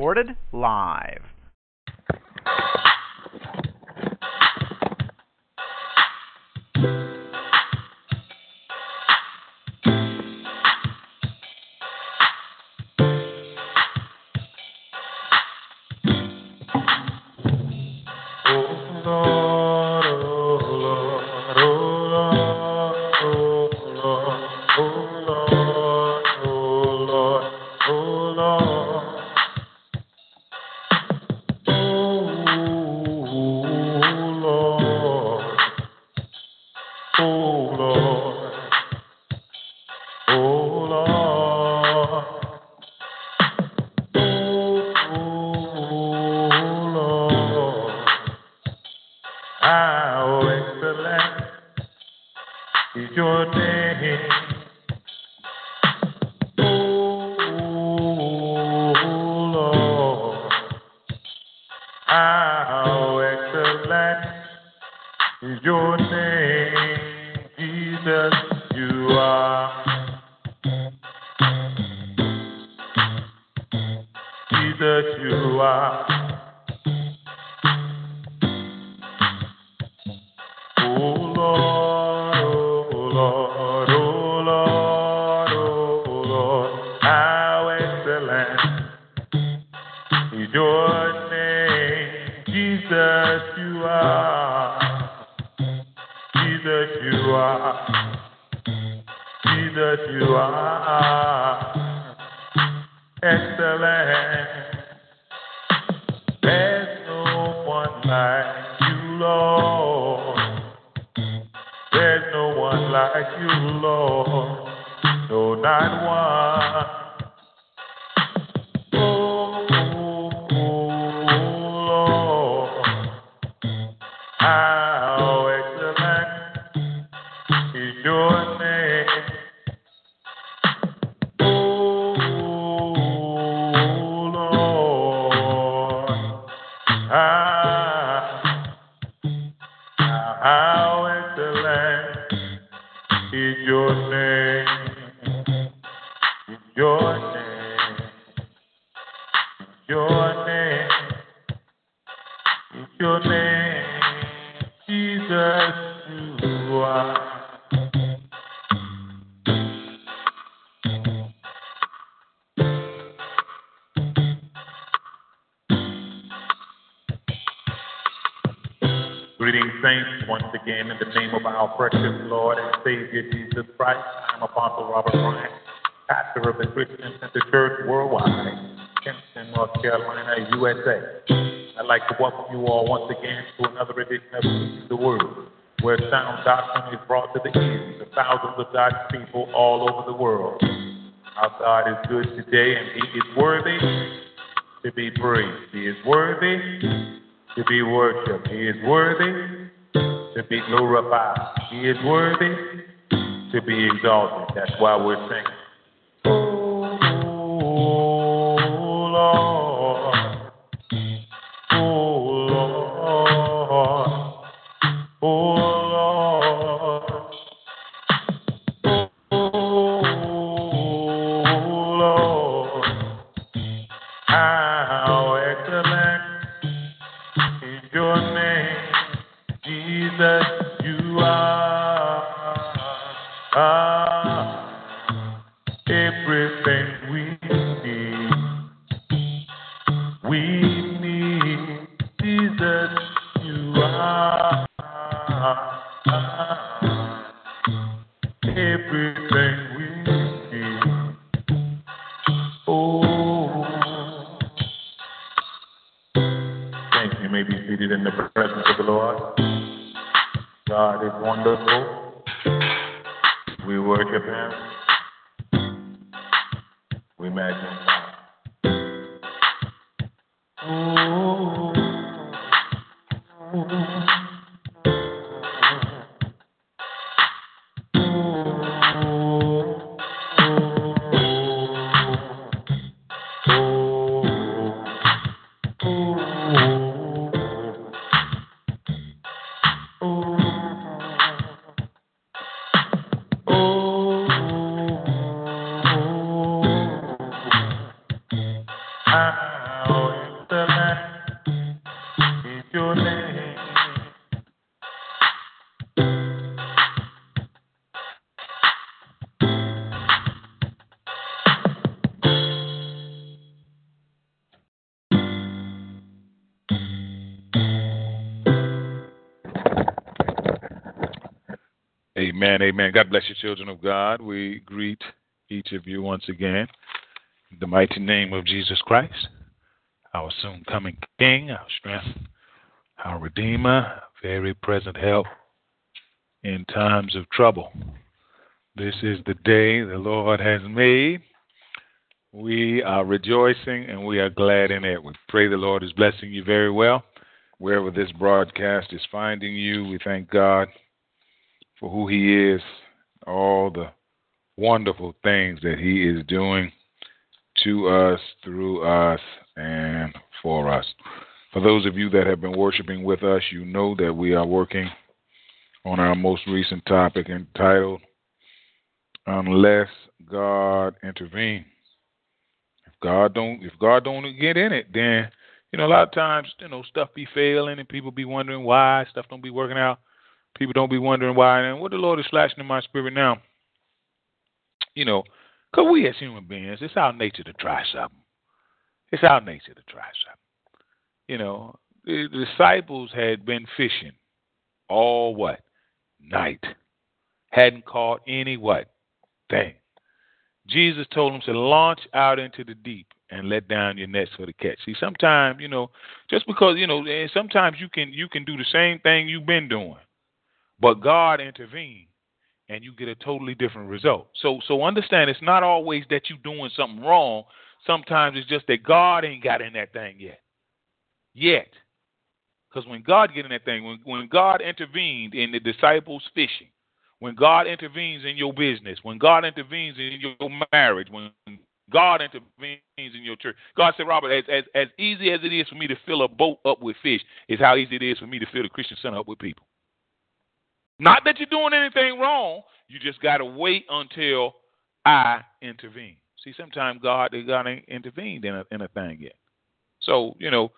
Recorded live. Oh, How excellent is your name. Like to welcome you all once again to another edition of the Word, where sound doctrine is brought to the ears of thousands of God's people all over the world. Our God is good today, and He is worthy to be praised. He is worthy to be worshipped. He is worthy to be glorified. He is worthy to be exalted. That's why we're singing. Amen, amen. God bless you, children of God. We greet each of you once again in the mighty name of Jesus Christ, our soon coming King, our strength, our Redeemer, very present help in times of trouble. This is the day the Lord has made. We are rejoicing and we are glad in it. We pray the Lord is blessing you very well. Wherever this broadcast is finding you, we thank God for who He is, all the wonderful things that He is doing to us, through us, and for us. For those of you that have been worshiping with us, you know that we are working on our most recent topic entitled Unless God Intervene. If God don't if God don't get in it, then you know, a lot of times, you know, stuff be failing and people be wondering why stuff don't be working out. People don't be wondering why. And what the Lord is slashing in my spirit now, you know, because we as human beings, it's our nature to try something. It's our nature to try something. You know, the disciples had been fishing all what? Night. Hadn't caught any what? Thing. Jesus told them to launch out into the deep and let down your nets for the catch. See, sometimes, you know, just because, you know, and sometimes you can you can do the same thing you've been doing. But God intervened and you get a totally different result. So so understand it's not always that you're doing something wrong. Sometimes it's just that God ain't got in that thing yet. Yet. Because when God get in that thing, when, when God intervened in the disciples fishing, when God intervenes in your business, when God intervenes in your marriage, when God intervenes in your church. God said, Robert, as, as, as easy as it is for me to fill a boat up with fish, is how easy it is for me to fill the Christian center up with people. Not that you're doing anything wrong. You just got to wait until I intervene. See, sometimes God, God ain't intervened in a, in a thing yet. So, you know,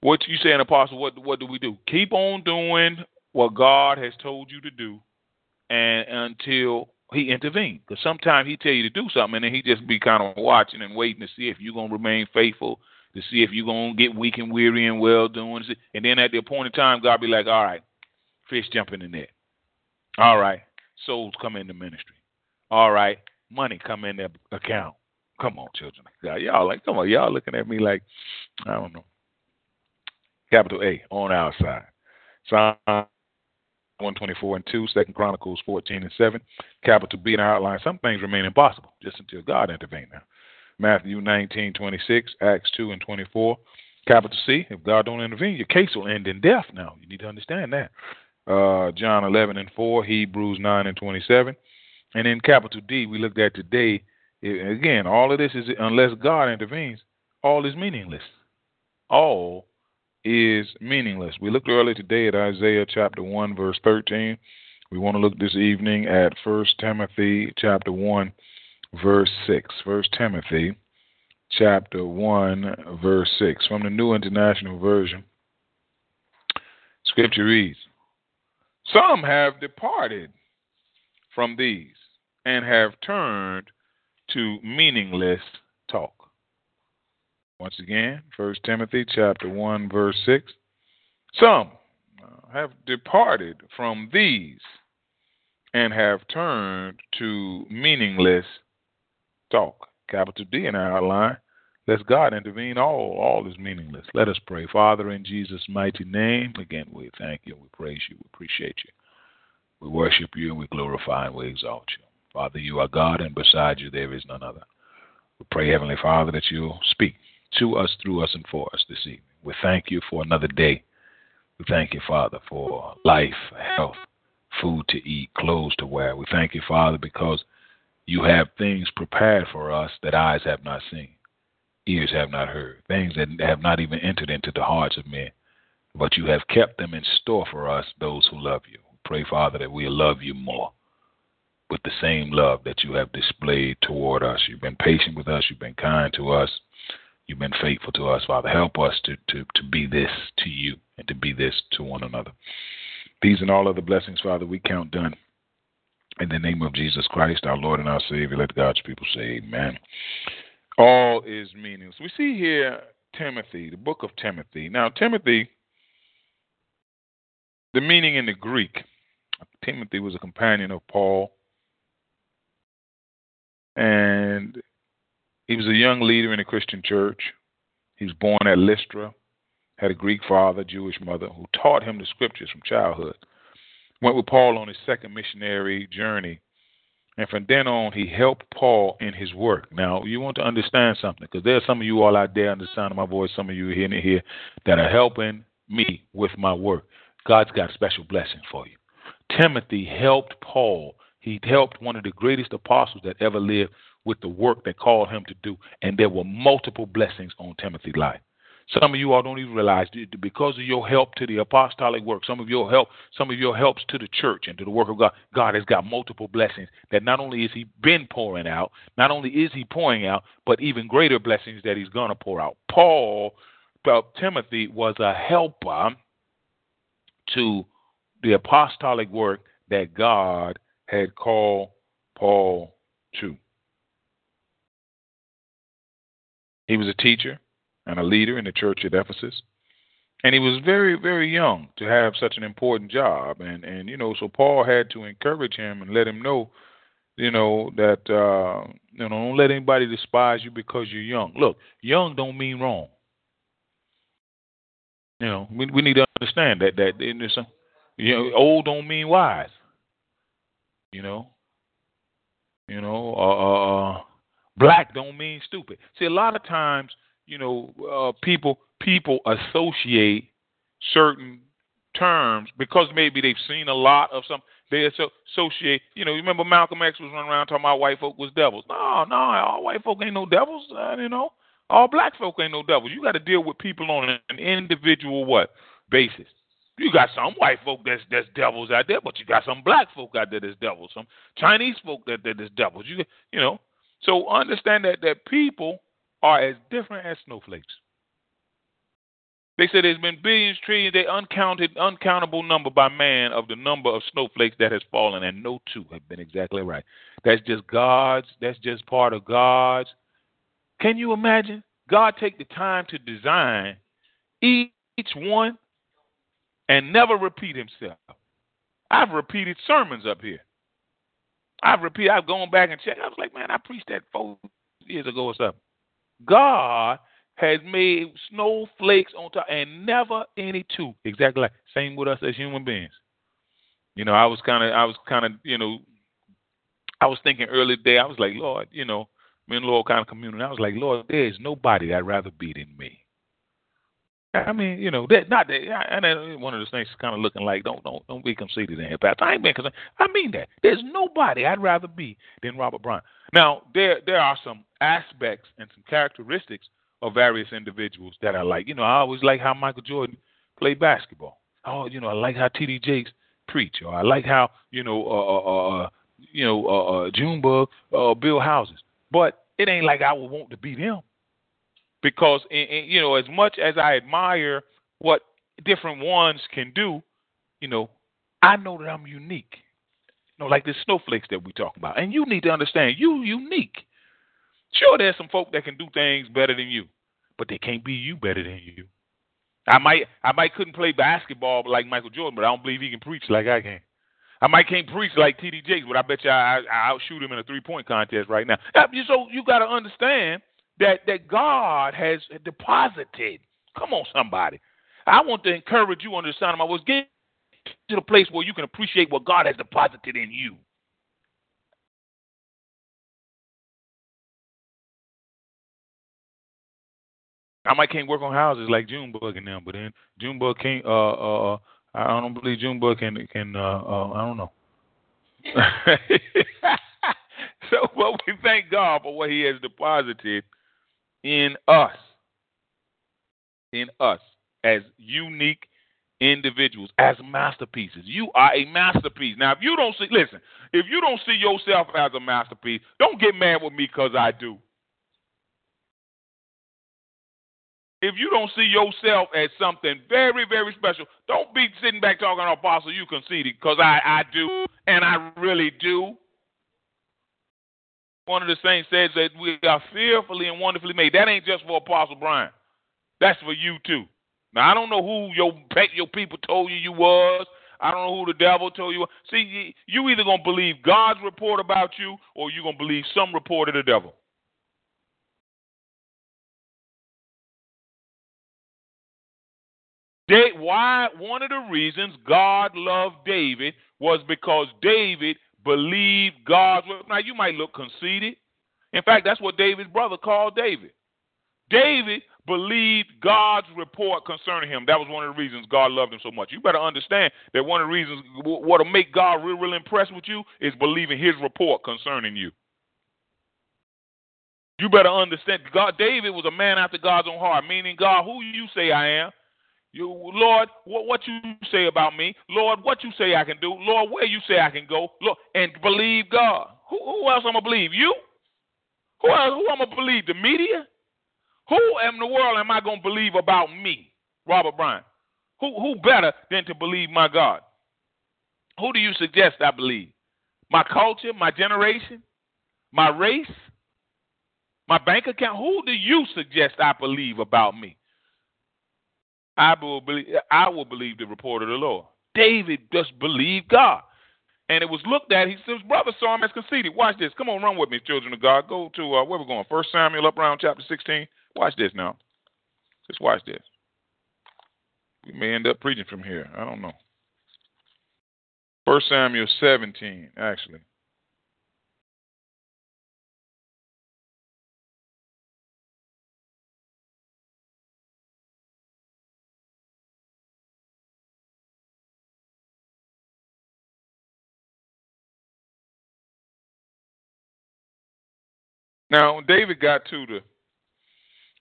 what you saying, Apostle, what, what do we do? Keep on doing what God has told you to do and until he intervenes. Because sometimes he tell you to do something and then he just be kind of watching and waiting to see if you're to remain faithful, to see if you're to get weak and weary and well doing. And then at the appointed time, God be like, all right, Fish jump in the net. All right. Souls come into ministry. All right. Money come in their account. Come on, children. Y'all like, come on, y'all looking at me like, I don't know. Capital A on our side. Psalm 124 and 2, Second Chronicles 14 and 7. Capital B in our outline. Some things remain impossible just until God intervene now. Matthew 19, 26, Acts 2 and 24. Capital C, if God don't intervene, your case will end in death now. You need to understand that uh, John 11 and 4, Hebrews 9 and 27. And in capital D, we looked at today, it, again, all of this is, unless God intervenes, all is meaningless. All is meaningless. We looked earlier today at Isaiah chapter 1, verse 13. We want to look this evening at 1 Timothy chapter 1, verse 6. 1 Timothy chapter 1, verse 6. From the New International Version, Scripture reads, some have departed from these and have turned to meaningless talk. Once again, 1 Timothy chapter 1 verse 6. Some uh, have departed from these and have turned to meaningless talk. Capital D in our outline. Let God intervene. All, all is meaningless. Let us pray. Father, in Jesus' mighty name, again, we thank you, we praise you, we appreciate you. We worship you and we glorify and we exalt you. Father, you are God, and beside you there is none other. We pray, Heavenly Father, that you'll speak to us, through us, and for us this evening. We thank you for another day. We thank you, Father, for life, health, food to eat, clothes to wear. We thank you, Father, because you have things prepared for us that eyes have not seen, ears have not heard, things that have not even entered into the hearts of men. But you have kept them in store for us, those who love you. Pray, Father, that we love you more with the same love that you have displayed toward us. You've been patient with us, you've been kind to us, you've been faithful to us, Father. Help us to, to, to be this to you and to be this to one another. These and all other blessings, Father, we count done. In the name of Jesus Christ, our Lord and our Savior, let God's people say amen. All is meaningless. We see here Timothy, the book of Timothy. Now, Timothy, the meaning in the Greek, Timothy was a companion of Paul, and he was a young leader in the Christian church. He was born at Lystra, had a Greek father, Jewish mother, who taught him the scriptures from childhood. Went with Paul on his second missionary journey. And from then on, he helped Paul in his work. Now, you want to understand something, because there are some of you all out there, under the sound of my voice, some of you hearing it here, that are helping me with my work. God's got a special blessing for you. Timothy helped Paul. He helped one of the greatest apostles that ever lived with the work that called him to do. And there were multiple blessings on Timothy's life. Some of you all don't even realize because of your help to the apostolic work, some of your help, some of your helps to the church and to the work of God, God has got multiple blessings that not only is He been pouring out, not only is He pouring out, but even greater blessings that He's gonna pour out. Paul, well, Timothy was a helper to the apostolic work that God had called Paul to. He was a teacher and a leader in the church at Ephesus. And he was very, very young to have such an important job. And, and you know, so Paul had to encourage him and let him know, you know, that, uh, you know, don't let anybody despise you because you're young. Look, young don't mean wrong. You know, we, we need to understand that, that some, you know, old don't mean wise. You know, you know, uh, uh, Black don't mean stupid. See, a lot of times, you know, uh, people people associate certain terms because maybe they've seen a lot of some. They associate, you know. You remember Malcolm X was running around talking about white folk was devils. No, no, all white folk ain't no devils. Uh, you know, all black folk ain't no devils. You got to deal with people on an individual what basis. You got some white folk that's that's devils out there, but you got some black folk out there that's devils. Some Chinese folk that that is devils. You you know, so understand that, that people are as different as snowflakes. They said there's been billions, trillions, they uncounted, uncountable number by man of the number of snowflakes that has fallen, and no two have been exactly right. That's just God's. That's just part of God's. Can you imagine? God take the time to design each one and never repeat himself. I've repeated sermons up here. I've repeated, I've gone back and checked. I was like, man, I preached that four years ago or something. God has made snowflakes on top and never any two. Exactly like same with us as human beings. You know, I was kind of, I was kind of, you know, I was thinking early today. I was like, Lord, you know, me and Lord kind of community. I was like, Lord, there is nobody I'd rather be than me. I mean, you know, that not that, and one of those things is kind of looking like don't don't don't be conceited in here, Pastor. I ain't being conceited. I mean that. There's nobody I'd rather be than Robert Bryant. Now, there there are some aspects and some characteristics of various individuals that I like. You know, I always like how Michael Jordan played basketball. Oh, you know, I like how T.D. Jakes preach, or I like how you know, uh, uh, uh you know, uh, uh, Junebug uh, build houses. But it ain't like I would want to be him because you know as much as I admire what different ones can do, you know, I know that I'm unique. You know, like the snowflakes that we talk about, and you need to understand you unique. Sure, there's some folk that can do things better than you, but they can't be you better than you. I might I might couldn't play basketball like Michael Jordan, but I don't believe he can preach like I can. I might can't preach like T.D. Jakes, but I bet you I, I outshoot him in a three point contest right now. So you got to understand that, that God has deposited. Come on, somebody. I want to encourage you on the sound of my voice. Get to the place where you can appreciate what God has deposited in you. I might can't work on houses like Junebug and them, but then Junebug can't. Uh, uh, uh I don't believe Junebug can can. Uh, uh, I don't know. so, but we thank God for what He has deposited in us, in us as unique individuals, as masterpieces. You are a masterpiece. Now, if you don't see, listen, if you don't see yourself as a masterpiece, don't get mad with me because I do. if you don't see yourself as something very, very special, don't be sitting back talking, oh, Apostle, you conceited, because I, I do, and I really do. One of the saints says that we are fearfully and wonderfully made. That ain't just for Apostle Bryant. That's for you too. Now I don't know who your your people told you you was. I don't know who the devil told you. See, you either gonna believe God's report about you, or you gonna believe some report of the devil. Why? One of the reasons God loved David was because David believed God's word. Now you might look conceited. In fact, that's what David's brother called David. David believed God's report concerning him. That was one of the reasons God loved him so much. You better understand that one of the reasons what'll make God real, real impressed with you is believing His report concerning you. You better understand. God, David was a man after God's own heart, meaning God, who you say I am? You, Lord, what, what you say about me? Lord, what you say I can do? Lord, where you say I can go? Lord, and believe God. Who, who else I'm gonna believe? You? Who else? Who I'm gonna believe? The media? Who in the world am I gonna believe about me, Robert Bryant? Who who better than to believe my God? Who do you suggest I believe? My culture, my generation, my race, my bank account. Who do you suggest I believe about me? I will believe I will believe the report of the Lord. David just believed God. And it was looked at, he said his brother saw him as conceited. Watch this. Come on, run with me, children of God. Go to uh, where we're going. First Samuel up around chapter sixteen. Watch this now. Just watch this. We may end up preaching from here. I don't know. First Samuel 17, actually. Now, David got to the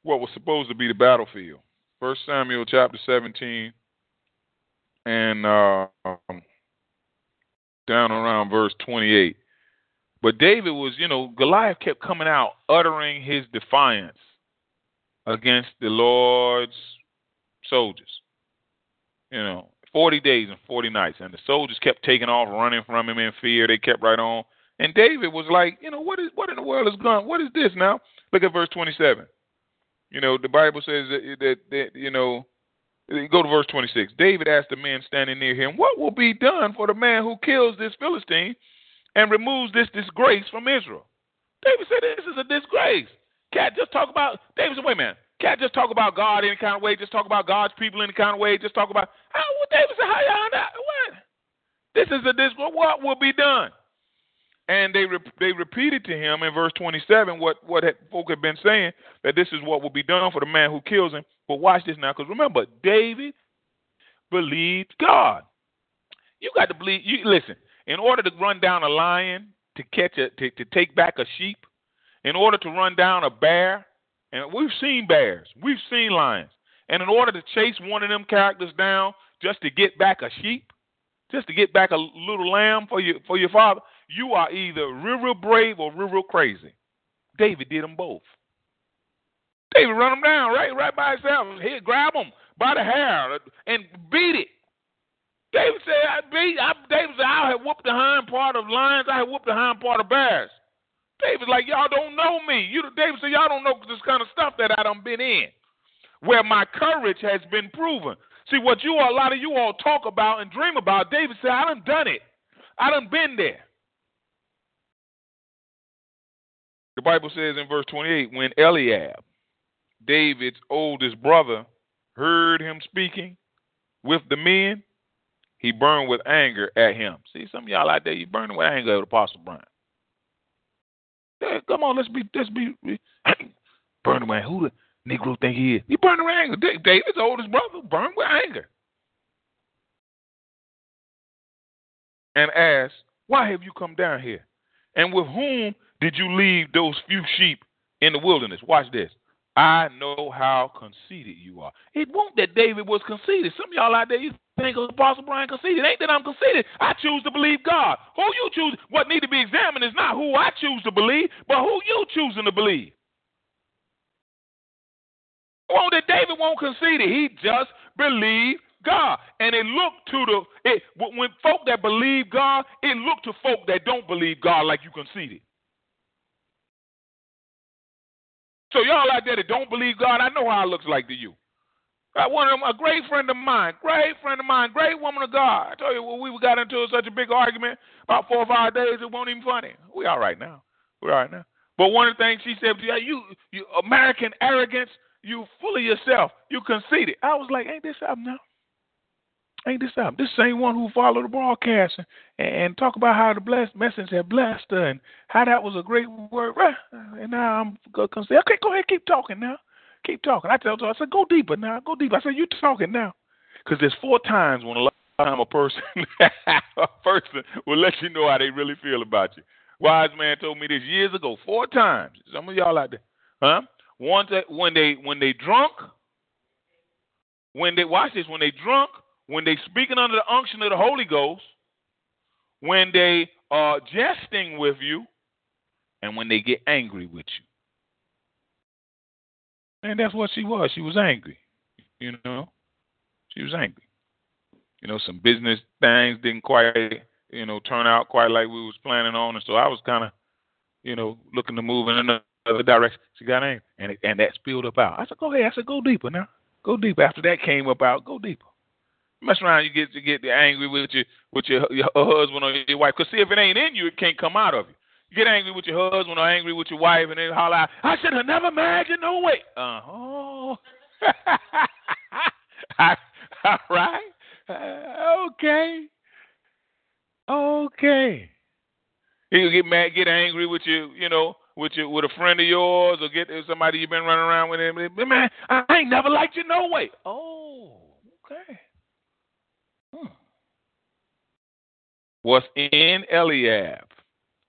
what was supposed to be the battlefield. First Samuel chapter 17 and uh, down around verse 28. But David was, you know, Goliath kept coming out uttering his defiance against the Lord's soldiers. You know, 40 days and 40 nights. And the soldiers kept taking off, running from him in fear. They kept right on. And David was like, you know, what is what in the world is going? What is this now? Look at verse 27. You know, the Bible says that, that, that you know, go to verse 26. David asked the men standing near him, "What will be done for the man who kills this Philistine and removes this disgrace from Israel?" David said, "This is a disgrace." Cat just talk about David said, "Wait minute." Can't just talk about God any kind of way. Just talk about God's people any kind of way. Just talk about how. Well, David said, "How y'all? What? This is a disgrace. What will be done?" And they re- they repeated to him in verse 27 what what had, folk had been saying that this is what will be done for the man who kills him. But watch this now, because remember, David believed God. You got to believe. You listen. In order to run down a lion, to catch a to, to take back a sheep, in order to run down a bear, and we've seen bears, we've seen lions, and in order to chase one of them characters down just to get back a sheep, just to get back a little lamb for your for your father, you are either real, real brave or real, real crazy. David did them both. David run them down right, right by himself. He grab them by the hair and beat it. David said, "I beat." I, David said, "I have whooped the hind part of lions. I have whooped the hind part of bears." David's like, "Y'all don't know me." You, David said, "Y'all don't know this kind of stuff that I done been in, where my courage has been proven." See, what you all, a lot of you all talk about and dream about, David said, "I done done it. I done been there." The Bible says in verse 28 when Eliab, David's oldest brother, heard him speaking with the men, he burned with anger at him. See, some of y'all out there, you burning with anger at Apostle Bryant. Yeah, come on, let's be, let's be, be burning with who? The Negro think he is. He burned with anger. David's oldest brother burned with anger. And asked, Why have you come down here? And with whom did you leave those few sheep in the wilderness? Watch this. I know how conceited you are. It won't that David was conceited. Some of y'all out there, you think Apostle Bryant conceited. It ain't that I'm conceited. I choose to believe God. Who you choose, what need to be examined is not who I choose to believe, but who you choosing to believe. Won't that David won't concede it. He just believed God. And it looked to the it when folk that believe God, it looked to folk that don't believe God like you conceded. So y'all out there that don't believe God, I know how it looks like to you. I one of them, a great friend of mine, great friend of mine, great woman of God. I tell you, when we got into such a big argument about four or five days, it wasn't even funny. We all right now. We're all right now. But one of the things she said, you, you American arrogance, you full of yourself, you conceited. I was like, ain't this something now? Ain't this up? This same one who followed the broadcast and, and talk about how the blessed message had blessed her and how that was a great word. And now I'm gonna say, okay, go ahead, keep talking now. Keep talking. I tell her, I said, go deeper now. Go deeper. I said, you talking now. Because there's four times when a time a person a person will let you know how they really feel about you. Wise man told me this years ago, four times. Some of y'all out there, huh? One when they when they drunk, when they watch this, when they drunk, when they speaking under the unction of the Holy Ghost, when they are jesting with you, and when they get angry with you. And that's what she was. She was angry. You know, she was angry. You know, some business things didn't quite, you know, turn out quite like we was planning on, and so I was kind of, you know, looking to move in another direction. She got angry, and it, and that spilled up out. I said, "Go ahead." I said, "Go deeper now. Go deeper." After that came up out, go deeper mess around, you get you get the angry with your with your, your husband or your wife. Cause see, if it ain't in you, it can't come out of you. You get angry with your husband or angry with your wife, and then holler out, "I should have never married you, no way." Uh oh. All right. Okay. Okay. You get mad, get angry with you, you know, with your with a friend of yours, or get somebody you've been running around with. Him. Man, I ain't never liked you no way. Oh, okay. Hmm. Was in Eliab.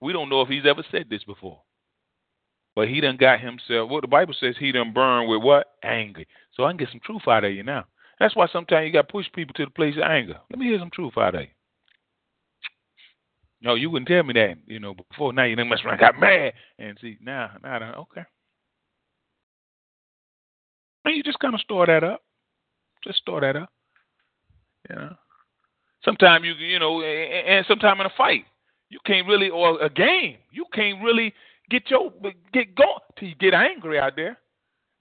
We don't know if he's ever said this before. But he done got himself, what the Bible says, he done burned with what? Anger. So I can get some truth out of you now. That's why sometimes you got to push people to the place of anger. Let me hear some truth out of you. No, you wouldn't tell me that, you know, before. Now you done mess around, got mad. And see, now, now, okay. And you just kind of store that up. Just store that up. You know. Sometimes you you know, and sometimes in a fight, you can't really, or a game, you can't really get your get going till you get angry out there.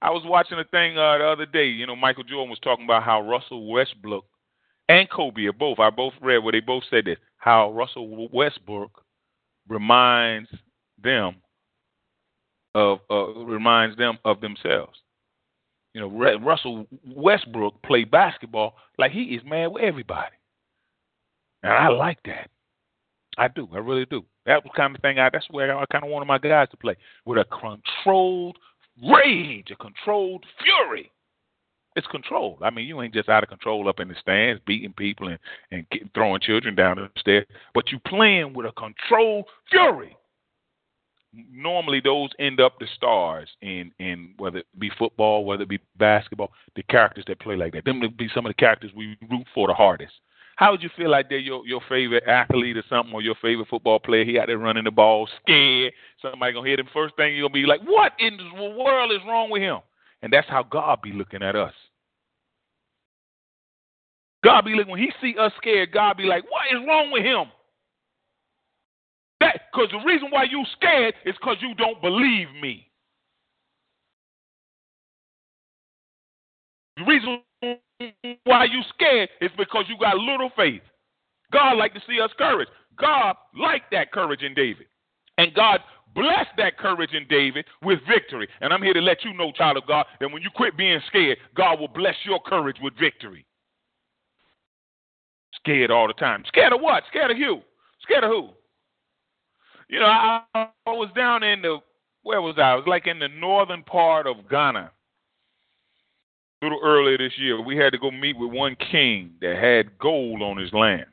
I was watching a thing uh, the other day. You know, Michael Jordan was talking about how Russell Westbrook and Kobe are both. I both read where they both said this. How Russell Westbrook reminds them of uh, reminds them of themselves. You know, Russell Westbrook played basketball like he is mad with everybody. And I like that. I do. I really do. That was kind of thing. I that's where I kind of wanted my guys to play with a controlled rage, a controlled fury. It's controlled. I mean, you ain't just out of control up in the stands, beating people and and throwing children down the stairs, but you playing with a controlled fury. Normally, those end up the stars in in whether it be football, whether it be basketball. The characters that play like that, them would be some of the characters we root for the hardest. How would you feel like they're your your favorite athlete or something, or your favorite football player? He out there running the ball, scared. Somebody gonna hit him. First thing you're gonna be like, "What in the world is wrong with him?" And that's how God be looking at us. God be looking when He see us scared. God be like, "What is wrong with him?" That because the reason why you scared is because you don't believe me. The reason why you scared is because you got little faith. God like to see us courage. God liked that courage in David. And God blessed that courage in David with victory. And I'm here to let you know, child of God, that when you quit being scared, God will bless your courage with victory. Scared all the time. Scared of what? Scared of you. Scared of who? You know, I, I was down in the, where was I? I was like in the northern part of Ghana a little earlier this year, we had to go meet with one king that had gold on his land.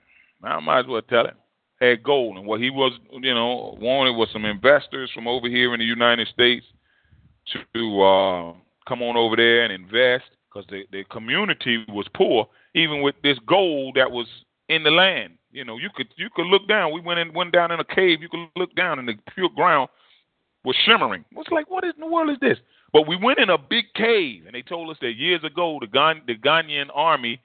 I might as well tell it. Had gold, and what he was, you know, wanted was some investors from over here in the United States to uh, come on over there and invest because the the community was poor, even with this gold that was in the land. You know, you could you could look down. We went in went down in a cave. You could look down, and the pure ground was shimmering. It was like, what in the world is this? But we went in a big cave, and they told us that years ago the Ghan, the Ghanaian army,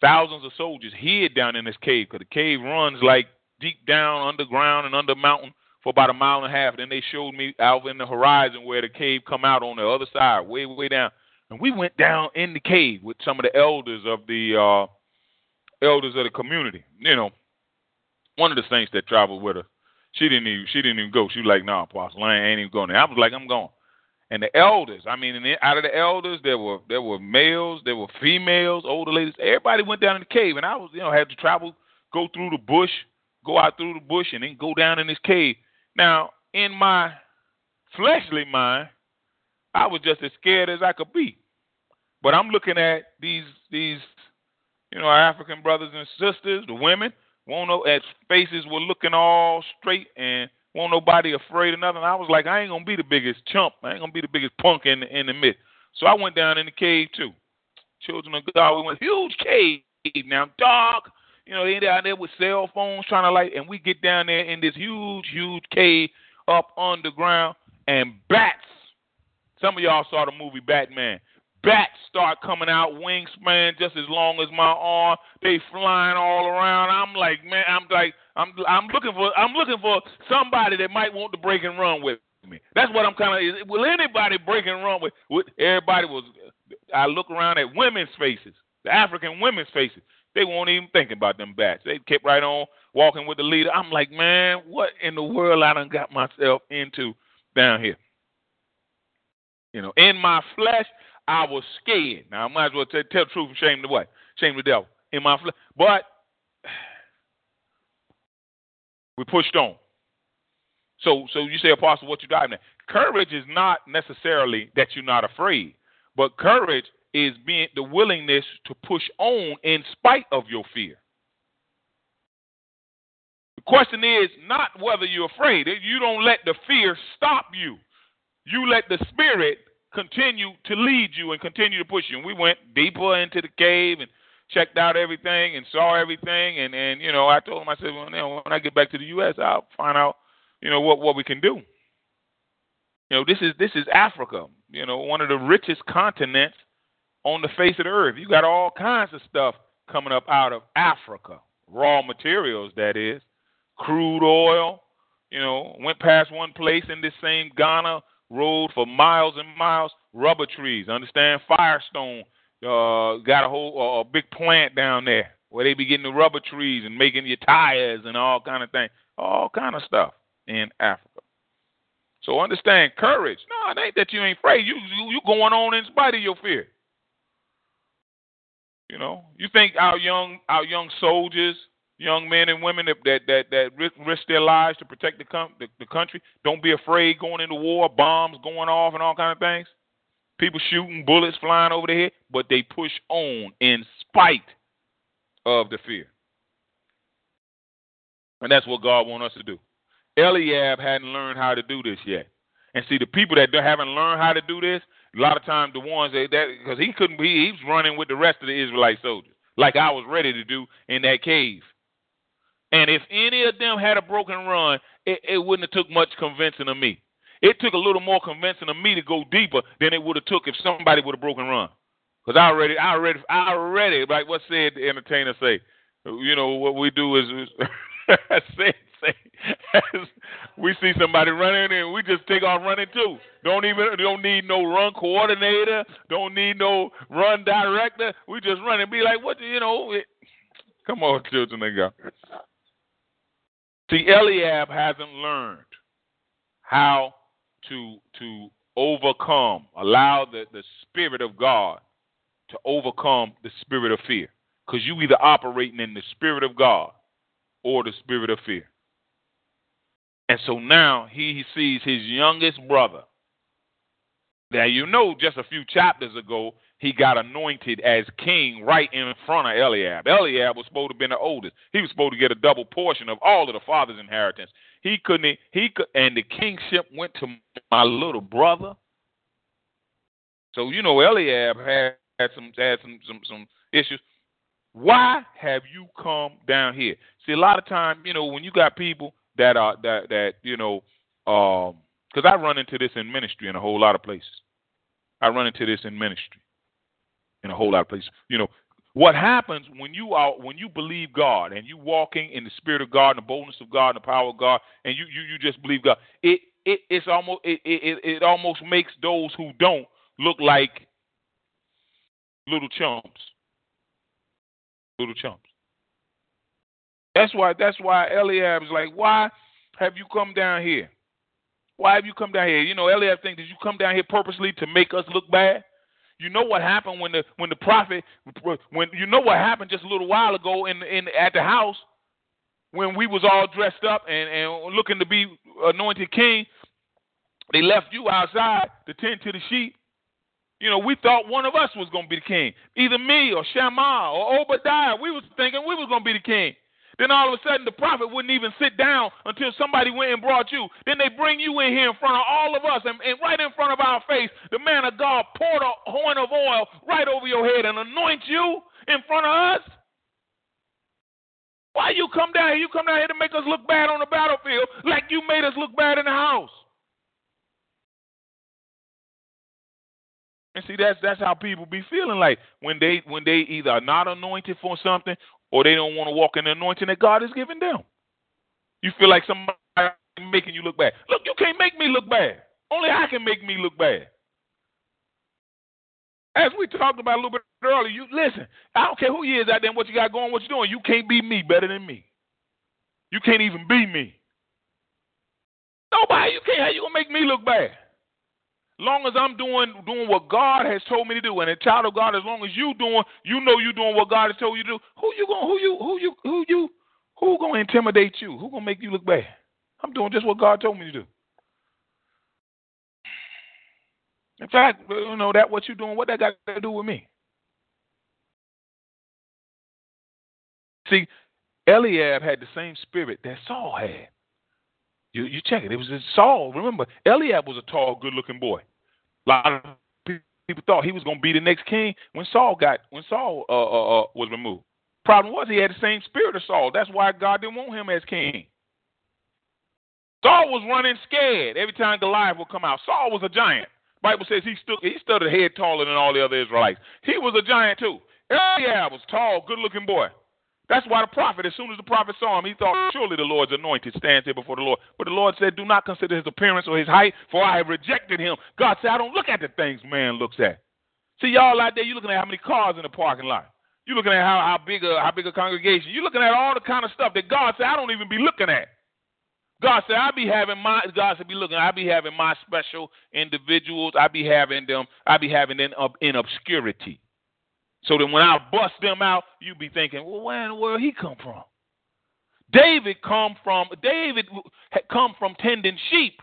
thousands of soldiers hid down in this cave because the cave runs like deep down underground and under mountain for about a mile and a half. Then they showed me out in the horizon where the cave come out on the other side, way way down. And we went down in the cave with some of the elders of the uh, elders of the community. You know, one of the saints that traveled with us, she didn't even she didn't even go. She was like, "No, nah, Apostle, I ain't even going there." I was like, "I'm going." And the elders, I mean, the, out of the elders, there were there were males, there were females, older ladies. Everybody went down in the cave, and I was, you know, had to travel, go through the bush, go out through the bush, and then go down in this cave. Now, in my fleshly mind, I was just as scared as I could be. But I'm looking at these these you know, our African brothers and sisters, the women, won't know at faces were looking all straight and won't nobody afraid of nothing. I was like, I ain't gonna be the biggest chump. I ain't gonna be the biggest punk in the, in the midst. So I went down in the cave too. Children of God, we went huge cave now, dark. You know, they down there with cell phones trying to light, and we get down there in this huge, huge cave up underground, and bats. Some of y'all saw the movie Batman bats start coming out, wingspan just as long as my arm. They flying all around. I'm like, man, I'm like, I'm I'm looking for I'm looking for somebody that might want to break and run with me. That's what I'm kind of. Will anybody break and run with? with everybody was. I look around at women's faces, the African women's faces. They won't even think about them bats. They kept right on walking with the leader. I'm like, man, what in the world I done got myself into down here? You know, in my flesh, I was scared. Now I might as well tell, tell the truth and shame the what? Shame the devil in my flesh. But we pushed on. So so you say, Apostle, what you driving at? Courage is not necessarily that you're not afraid, but courage is being the willingness to push on in spite of your fear. The question is not whether you're afraid. You don't let the fear stop you. You let the spirit continue to lead you and continue to push you. And we went deeper into the cave and checked out everything and saw everything. And and you know, I told him, I said, well, know, when I get back to the U.S., I'll find out, you know, what what we can do. You know, this is this is Africa. You know, one of the richest continents on the face of the earth. You got all kinds of stuff coming up out of Africa, raw materials, that is, crude oil. You know, went past one place in this same Ghana road for miles and miles. Rubber trees, understand? Firestone uh, got a whole uh, big plant down there where they be getting the rubber trees and making your tires and all kind of things, all kind of stuff in Africa. So understand courage. No, it ain't that you ain't afraid. You you, you going on in spite of your fear. You know, you think our young our young soldiers young men and women that that that, that risk their lives to protect the, com- the the country. Don't be afraid going into war, bombs going off, and all kind of things. People shooting, bullets flying over their head, but they push on in spite of the fear. And that's what God wants us to do. Eliab hadn't learned how to do this yet. And see, the people that haven't learned how to do this, a lot of times the ones that because he couldn't be, he was running with the rest of the Israelite soldiers, like I was ready to do in that cave. And if any of them had a broken run, it, it wouldn't have took much convincing of me. It took a little more convincing of me to go deeper than it would have took if somebody would have broken run. Because I already, I already, I already, like what said the entertainer say, you know, what we do is, is say, say, we see somebody running and we just take off running too. Don't even, don't need no run coordinator, don't need no run director. We just run and be like, what, you know, it, come on, children of God. See, Eliab hasn't learned how to to overcome, allow the, the spirit of God to overcome the spirit of fear. Because you either operating in the spirit of God or the spirit of fear. And so now he, he sees his youngest brother Now you know, just a few chapters ago, he got anointed as king right in front of Eliab. Eliab was supposed to have been the oldest. He was supposed to get a double portion of all of the father's inheritance. He couldn't. He could, and the kingship went to my little brother. So you know, Eliab had, had some had some some some issues. Why have you come down here? See, a lot of time, you know, when you got people that are that that you know, um, because I run into this in ministry in a whole lot of places. I run into this in ministry in a whole lot of places. You know, what happens when you are when you believe God and you walking in the spirit of God and the boldness of God and the power of God and you you, you just believe God, it, it it's almost it, it it almost makes those who don't look like little chumps. Little chumps. That's why that's why Eliab is like, why have you come down here? Why have you come down here? You know, Eliab thinks, did you come down here purposely to make us look bad? You know what happened when the when the prophet when you know what happened just a little while ago in in at the house when we was all dressed up and and looking to be anointed king. They left you outside to tend to the sheep. You know, we thought one of us was going to be the king, either me or Shammah or Obadiah. We was thinking we was going to be the king. Then all of a sudden, the prophet wouldn't even sit down until somebody went and brought you. Then they bring you in here in front of all of us, and, and right in front of our face, the man of God poured a horn of oil right over your head and anoint you in front of us. Why you come down here? You come down here to make us look bad on the battlefield, like you made us look bad in the house. And see, that's that's how people be feeling like when they when they either are not anointed for something or they don't want to walk in the anointing that God has given them. You feel like somebody making you look bad. Look, you can't make me look bad. Only I can make me look bad. As we talked about a little bit earlier, you listen. I don't care who you is out there what you got going, what you're doing. You can't be me better than me. You can't even be me. Nobody, you can't. How you gonna make me look bad? Long as I'm doing doing what God has told me to do, and a child of God, as long as you doing, you know you doing what God has told you to do. Who you going? Who you? Who you? Who you? Who gonna intimidate you? Who gonna make you look bad? I'm doing just what God told me to do. In fact, you know that what you doing, what that got to do with me? See, Eliab had the same spirit that Saul had. You you check it. It was Saul. Remember, Eliab was a tall, good-looking boy. A lot of people thought he was going to be the next king when Saul got when Saul uh, uh, uh, was removed. Problem was he had the same spirit of Saul. That's why God didn't want him as king. Saul was running scared every time Goliath would come out. Saul was a giant. Bible says he stood he stood a head taller than all the other Israelites. He was a giant too. Eliab was tall, good-looking boy. That's why the prophet, as soon as the prophet saw him, he thought, surely the Lord's anointed stands here before the Lord. But the Lord said, do not consider his appearance or his height, for I have rejected him. God said, I don't look at the things man looks at. See, y'all out there, you're looking at how many cars in the parking lot. You're looking at how, how big a how big a congregation. You're looking at all the kind of stuff that God said, I don't even be looking at. God said, I be having my God said, be looking. I be having my special individuals. I be having them. I be having them in obscurity. So then when I bust them out, you'd be thinking, well, where in the world he come from? David come from David had come from tending sheep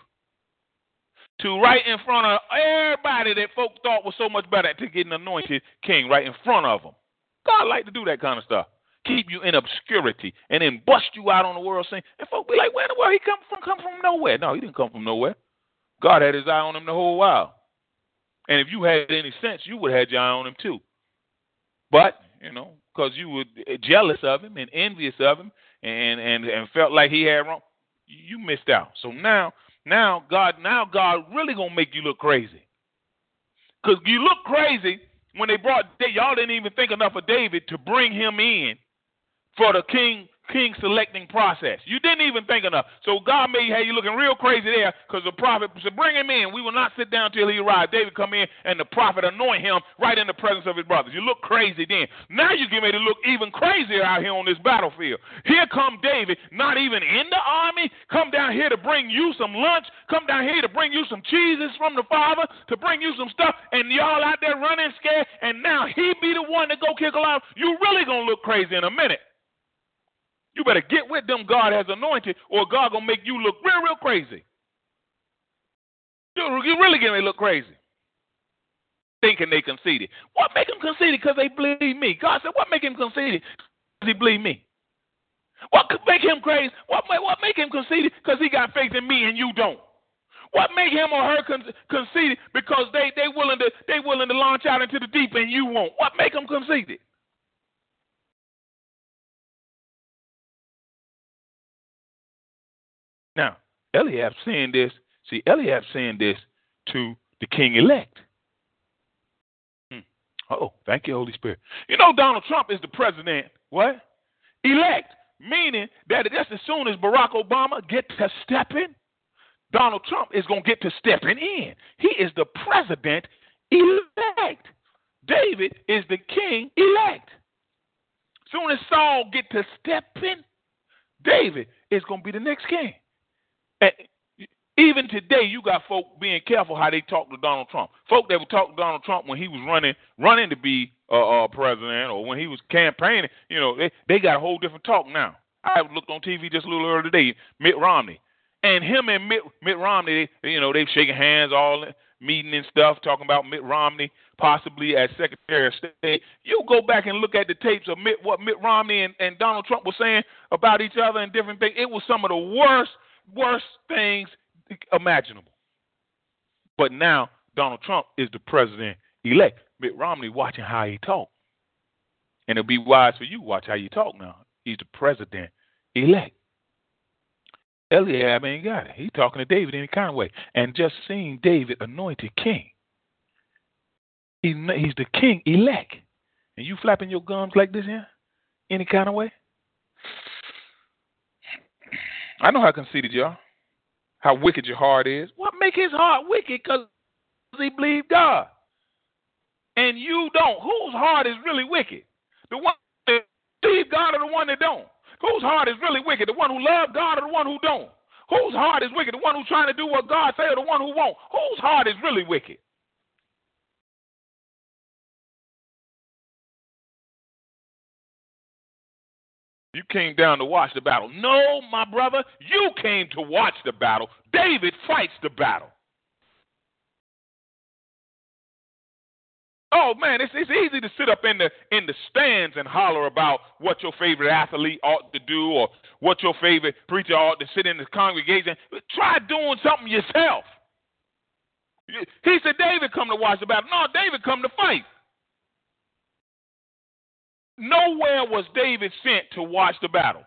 to right in front of everybody that folk thought was so much better to get an anointed king right in front of them. God like to do that kind of stuff. Keep you in obscurity and then bust you out on the world scene. And folk be like, where in the world he come from? Come from nowhere. No, he didn't come from nowhere. God had his eye on him the whole while. And if you had any sense, you would have had your eye on him too. But you know, because you were eh, jealous of him and envious of him, and and and felt like he had wrong, you missed out. So now, now God, now God really gonna make you look crazy, because you look crazy when they brought y'all didn't even think enough of David to bring him in for the king king selecting process. You didn't even think enough. So God may have you looking real crazy there because the prophet said, bring him in. We will not sit down till he arrives. David come in and the prophet anoint him right in the presence of his brothers. You look crazy then. Now you get ready to look even crazier out here on this battlefield. Here come David, not even in the army, come down here to bring you some lunch, come down here to bring you some cheeses from the father, to bring you some stuff, and y'all out there running scared, and now he be the one to go kick a lot. You really gonna look crazy in a minute. You better get with them God has anointed, or God gonna make you look real, real crazy. You really to look crazy. thinking they conceited. What make them conceited? Because they believe me. God said, what make him conceited? Because he believe me. What could make him crazy? What, what make him conceited? Because he got faith in me and you don't. What make him or her con- conceited? Because they they willing to they willing to launch out into the deep and you won't. What make them conceited? Eliab saying this. See, Eliab saying this to the king elect. Hmm. Oh, thank you, Holy Spirit. You know, Donald Trump is the president. What? Elect, meaning that just as soon as Barack Obama get to stepping, Donald Trump is going to get to stepping in. He is the president elect. David is the king elect. Soon as Saul get to stepping, David is going to be the next king. Even today, you got folk being careful how they talk to Donald Trump. Folk that would talk to Donald Trump when he was running running to be uh, uh, president or when he was campaigning, you know, they, they got a whole different talk now. I looked on TV just a little earlier today, Mitt Romney. And him and Mitt, Mitt Romney, they, you know, they shaking hands all meeting and stuff, talking about Mitt Romney possibly as Secretary of State. You go back and look at the tapes of Mitt, what Mitt Romney and, and Donald Trump were saying about each other and different things. It was some of the worst, worst things imaginable. But now Donald Trump is the president elect. Mitt Romney watching how he talk. And it'll be wise for you watch how you talk now. He's the president elect. Eliab ain't got it. He's talking to David any kind of way. And just seeing David anointed king. He, he's the king elect. And you flapping your gums like this here? Any kind of way? I know how conceited you are how wicked your heart is. What make his heart wicked? Because he believed God. And you don't. Whose heart is really wicked? The one that believe God or the one that don't? Whose heart is really wicked? The one who love God or the one who don't? Whose heart is wicked? The one who's trying to do what God said or the one who won't? Whose heart is really wicked? You came down to watch the battle. No, my brother, you came to watch the battle. David fights the battle. Oh man, it's it's easy to sit up in the in the stands and holler about what your favorite athlete ought to do or what your favorite preacher ought to sit in the congregation. Try doing something yourself. He said David come to watch the battle. No, David come to fight. Nowhere was David sent to watch the battle.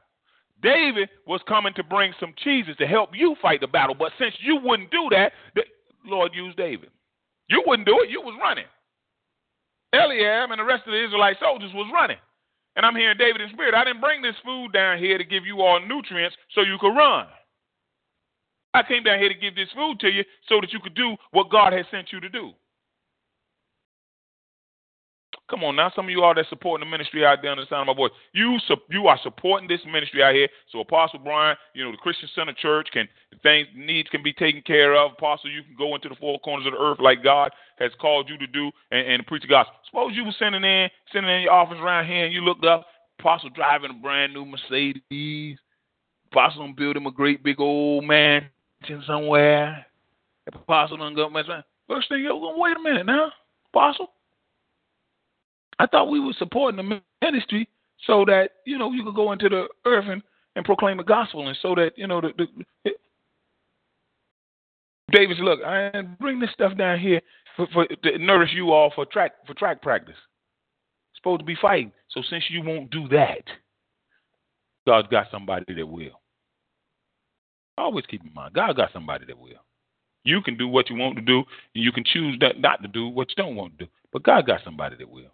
David was coming to bring some cheeses to help you fight the battle. But since you wouldn't do that, the Lord used David. You wouldn't do it, you was running. Eliab and the rest of the Israelite soldiers was running. And I'm hearing David in spirit. I didn't bring this food down here to give you all nutrients so you could run. I came down here to give this food to you so that you could do what God has sent you to do. Come on now, some of you all that supporting the ministry out there on the sound of my voice, you you are supporting this ministry out here. So Apostle Bryant, you know the Christian Center Church can things needs can be taken care of. Apostle, you can go into the four corners of the earth like God has called you to do and, and preach the gospel. Suppose you were sending in sending in your office around here and you looked up, Apostle driving a brand new Mercedes. Apostle building him a great big old mansion somewhere. Apostle done go, first thing you're going, wait a minute now, Apostle. I thought we were supporting the ministry so that you know you could go into the earth and, and proclaim the gospel, and so that you know the, the David said, "Look, I bring this stuff down here for, for to nourish you all for track for track practice. Supposed to be fighting. So since you won't do that, God's got somebody that will. Always keep in mind, God got somebody that will. You can do what you want to do, and you can choose not to do what you don't want to do. But God got somebody that will.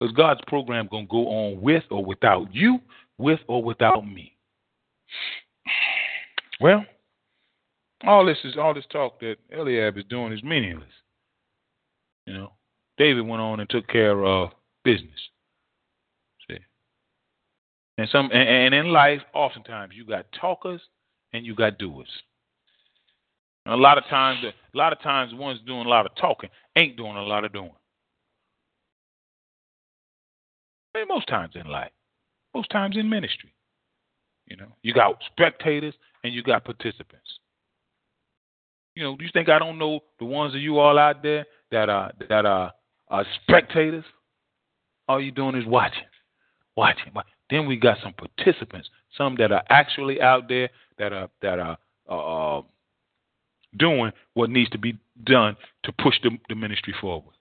Is God's program to go on with or without you, with or without me? Well, all this is all this talk that Eliab is doing is meaningless. You know, David went on and took care of business. See, and some and, and in life, oftentimes you got talkers and you got doers. And a lot of times, a lot of times, ones doing a lot of talking ain't doing a lot of doing. I mean, most times in life, most times in ministry. You know, you got spectators and you got participants. You know, do you think I don't know the ones of you all out there that are that are, are spectators. All you're doing is watching, watching. Then we got some participants, some that are actually out there that are that are uh, doing what needs to be done to push the, the ministry forward.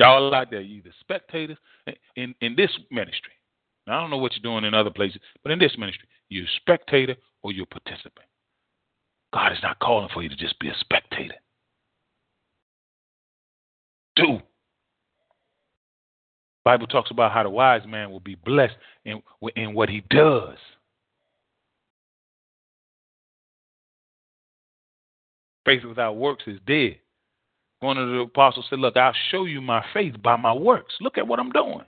Y'all out there, you either spectators in, in this ministry. Now, I don't know what you're doing in other places, but in this ministry, you're a spectator or you're a participant. God is not calling for you to just be a spectator. Do. Bible talks about how the wise man will be blessed in, in what he does. Faith without works is dead. One of the apostles said, Look, I'll show you my faith by my works. Look at what I'm doing.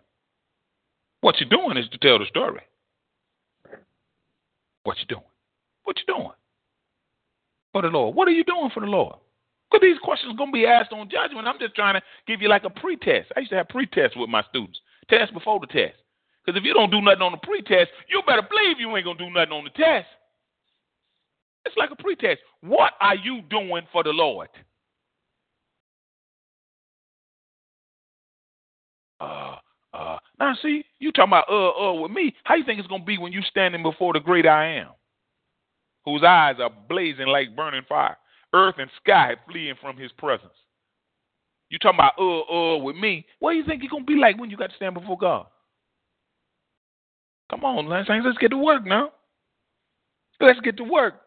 What you're doing is to tell the story. What you doing? What you doing? For the Lord. What are you doing for the Lord? Because these questions are going to be asked on judgment. I'm just trying to give you like a pretest. I used to have pretests with my students, test before the test. Because if you don't do nothing on the pretest, you better believe you ain't going to do nothing on the test. It's like a pretest. What are you doing for the Lord? Uh, uh, now see, you talking about uh uh with me. How you think it's gonna be when you standing before the great I am, whose eyes are blazing like burning fire, earth and sky fleeing from his presence? You talking about uh uh with me? What do you think you're gonna be like when you got to stand before God? Come on, let's let's get to work now. Let's get to work.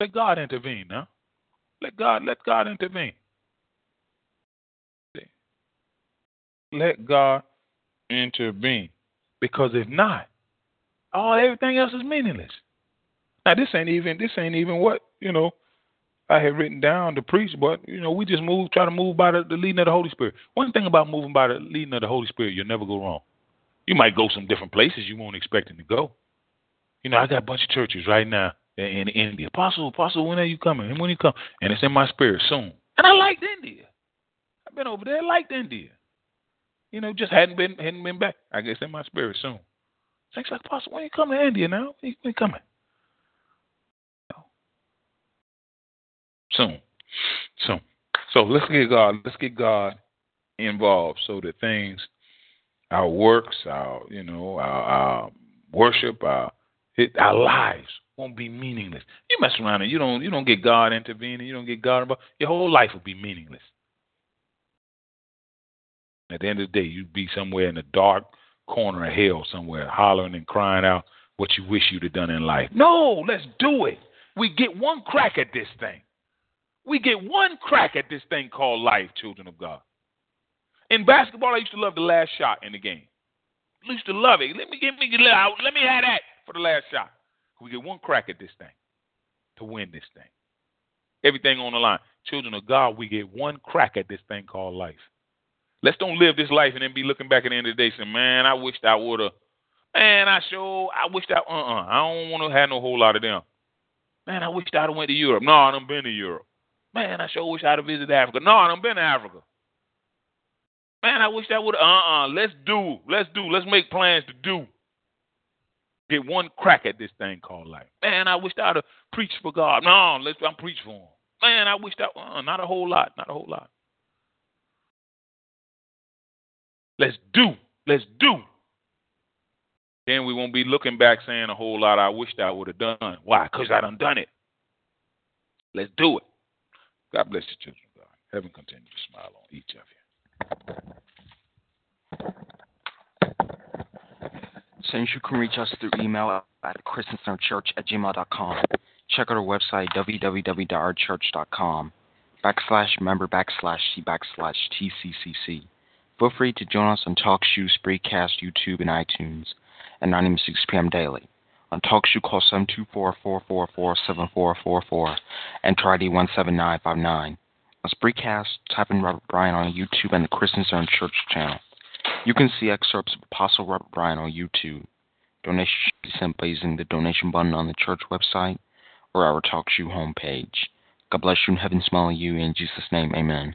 Let God intervene huh? Let God let God intervene. Let God intervene. Because if not, all everything else is meaningless. Now this ain't even this ain't even what, you know, I had written down to preach, but you know, we just move try to move by the, the leading of the Holy Spirit. One thing about moving by the leading of the Holy Spirit, you'll never go wrong. You might go some different places you won't expect to go. You know, I got a bunch of churches right now in India. Apostle, Apostle, when are you coming? And when you come? And it's in my spirit soon. And I liked India. I've been over there, I liked India. You know, just hadn't been hadn't been back. I guess in my spirit soon. Thanks like Apostle, when you coming to India now? When you coming? Soon. Soon. So let's get God, let's get God involved so that things our works, our you know, our, our worship, our our lives won't be meaningless. You mess around and you don't you don't get God intervening, you don't get God involved, your whole life will be meaningless. At the end of the day, you'd be somewhere in the dark corner of hell somewhere, hollering and crying out what you wish you'd have done in life. No, let's do it. We get one crack at this thing. We get one crack at this thing called life, children of God. In basketball, I used to love the last shot in the game. I used to love it. Let me get me let me have that for the last shot. We get one crack at this thing to win this thing. Everything on the line. Children of God, we get one crack at this thing called life. Let's don't live this life and then be looking back at the end of the day saying, man, I wished I would have. Man, I sure, I wished I, uh-uh. I don't want to have no whole lot of them. Man, I wished I'd have went to Europe. No, I done been to Europe. Man, I sure wish I'd have visited Africa. No, I done been to Africa. Man, I wish I would. Uh-uh. Let's do. Let's do. Let's make plans to do get one crack at this thing called life. Man, I wish I'd have preached for God. No, let's I'm preach for him. Man, I wish that uh, not a whole lot, not a whole lot. Let's do. Let's do. Then we won't be looking back saying a whole lot I wished I would have done. Why? Because I done done it. Let's do it. God bless you, children of God. Heaven continue to smile on each of you. Since you can reach us through email at christensenchurch at gmail.com. Check out our website, www.ourchurch.com, backslash member backslash c backslash tccc. Feel free to join us on TalkShoe, Spreecast, YouTube, and iTunes at 9 a.m. 6 p.m. daily. On TalkShoe, call 724-444-7444 and try ID 17959. On Spreecast, type in Robert Bryant on YouTube and the Christian Center Church channel. You can see excerpts of Apostle Robert Bryant on YouTube. Donations should be sent by using the donation button on the church website or our TalkShoe homepage. God bless you and heaven smile you. In Jesus' name, amen.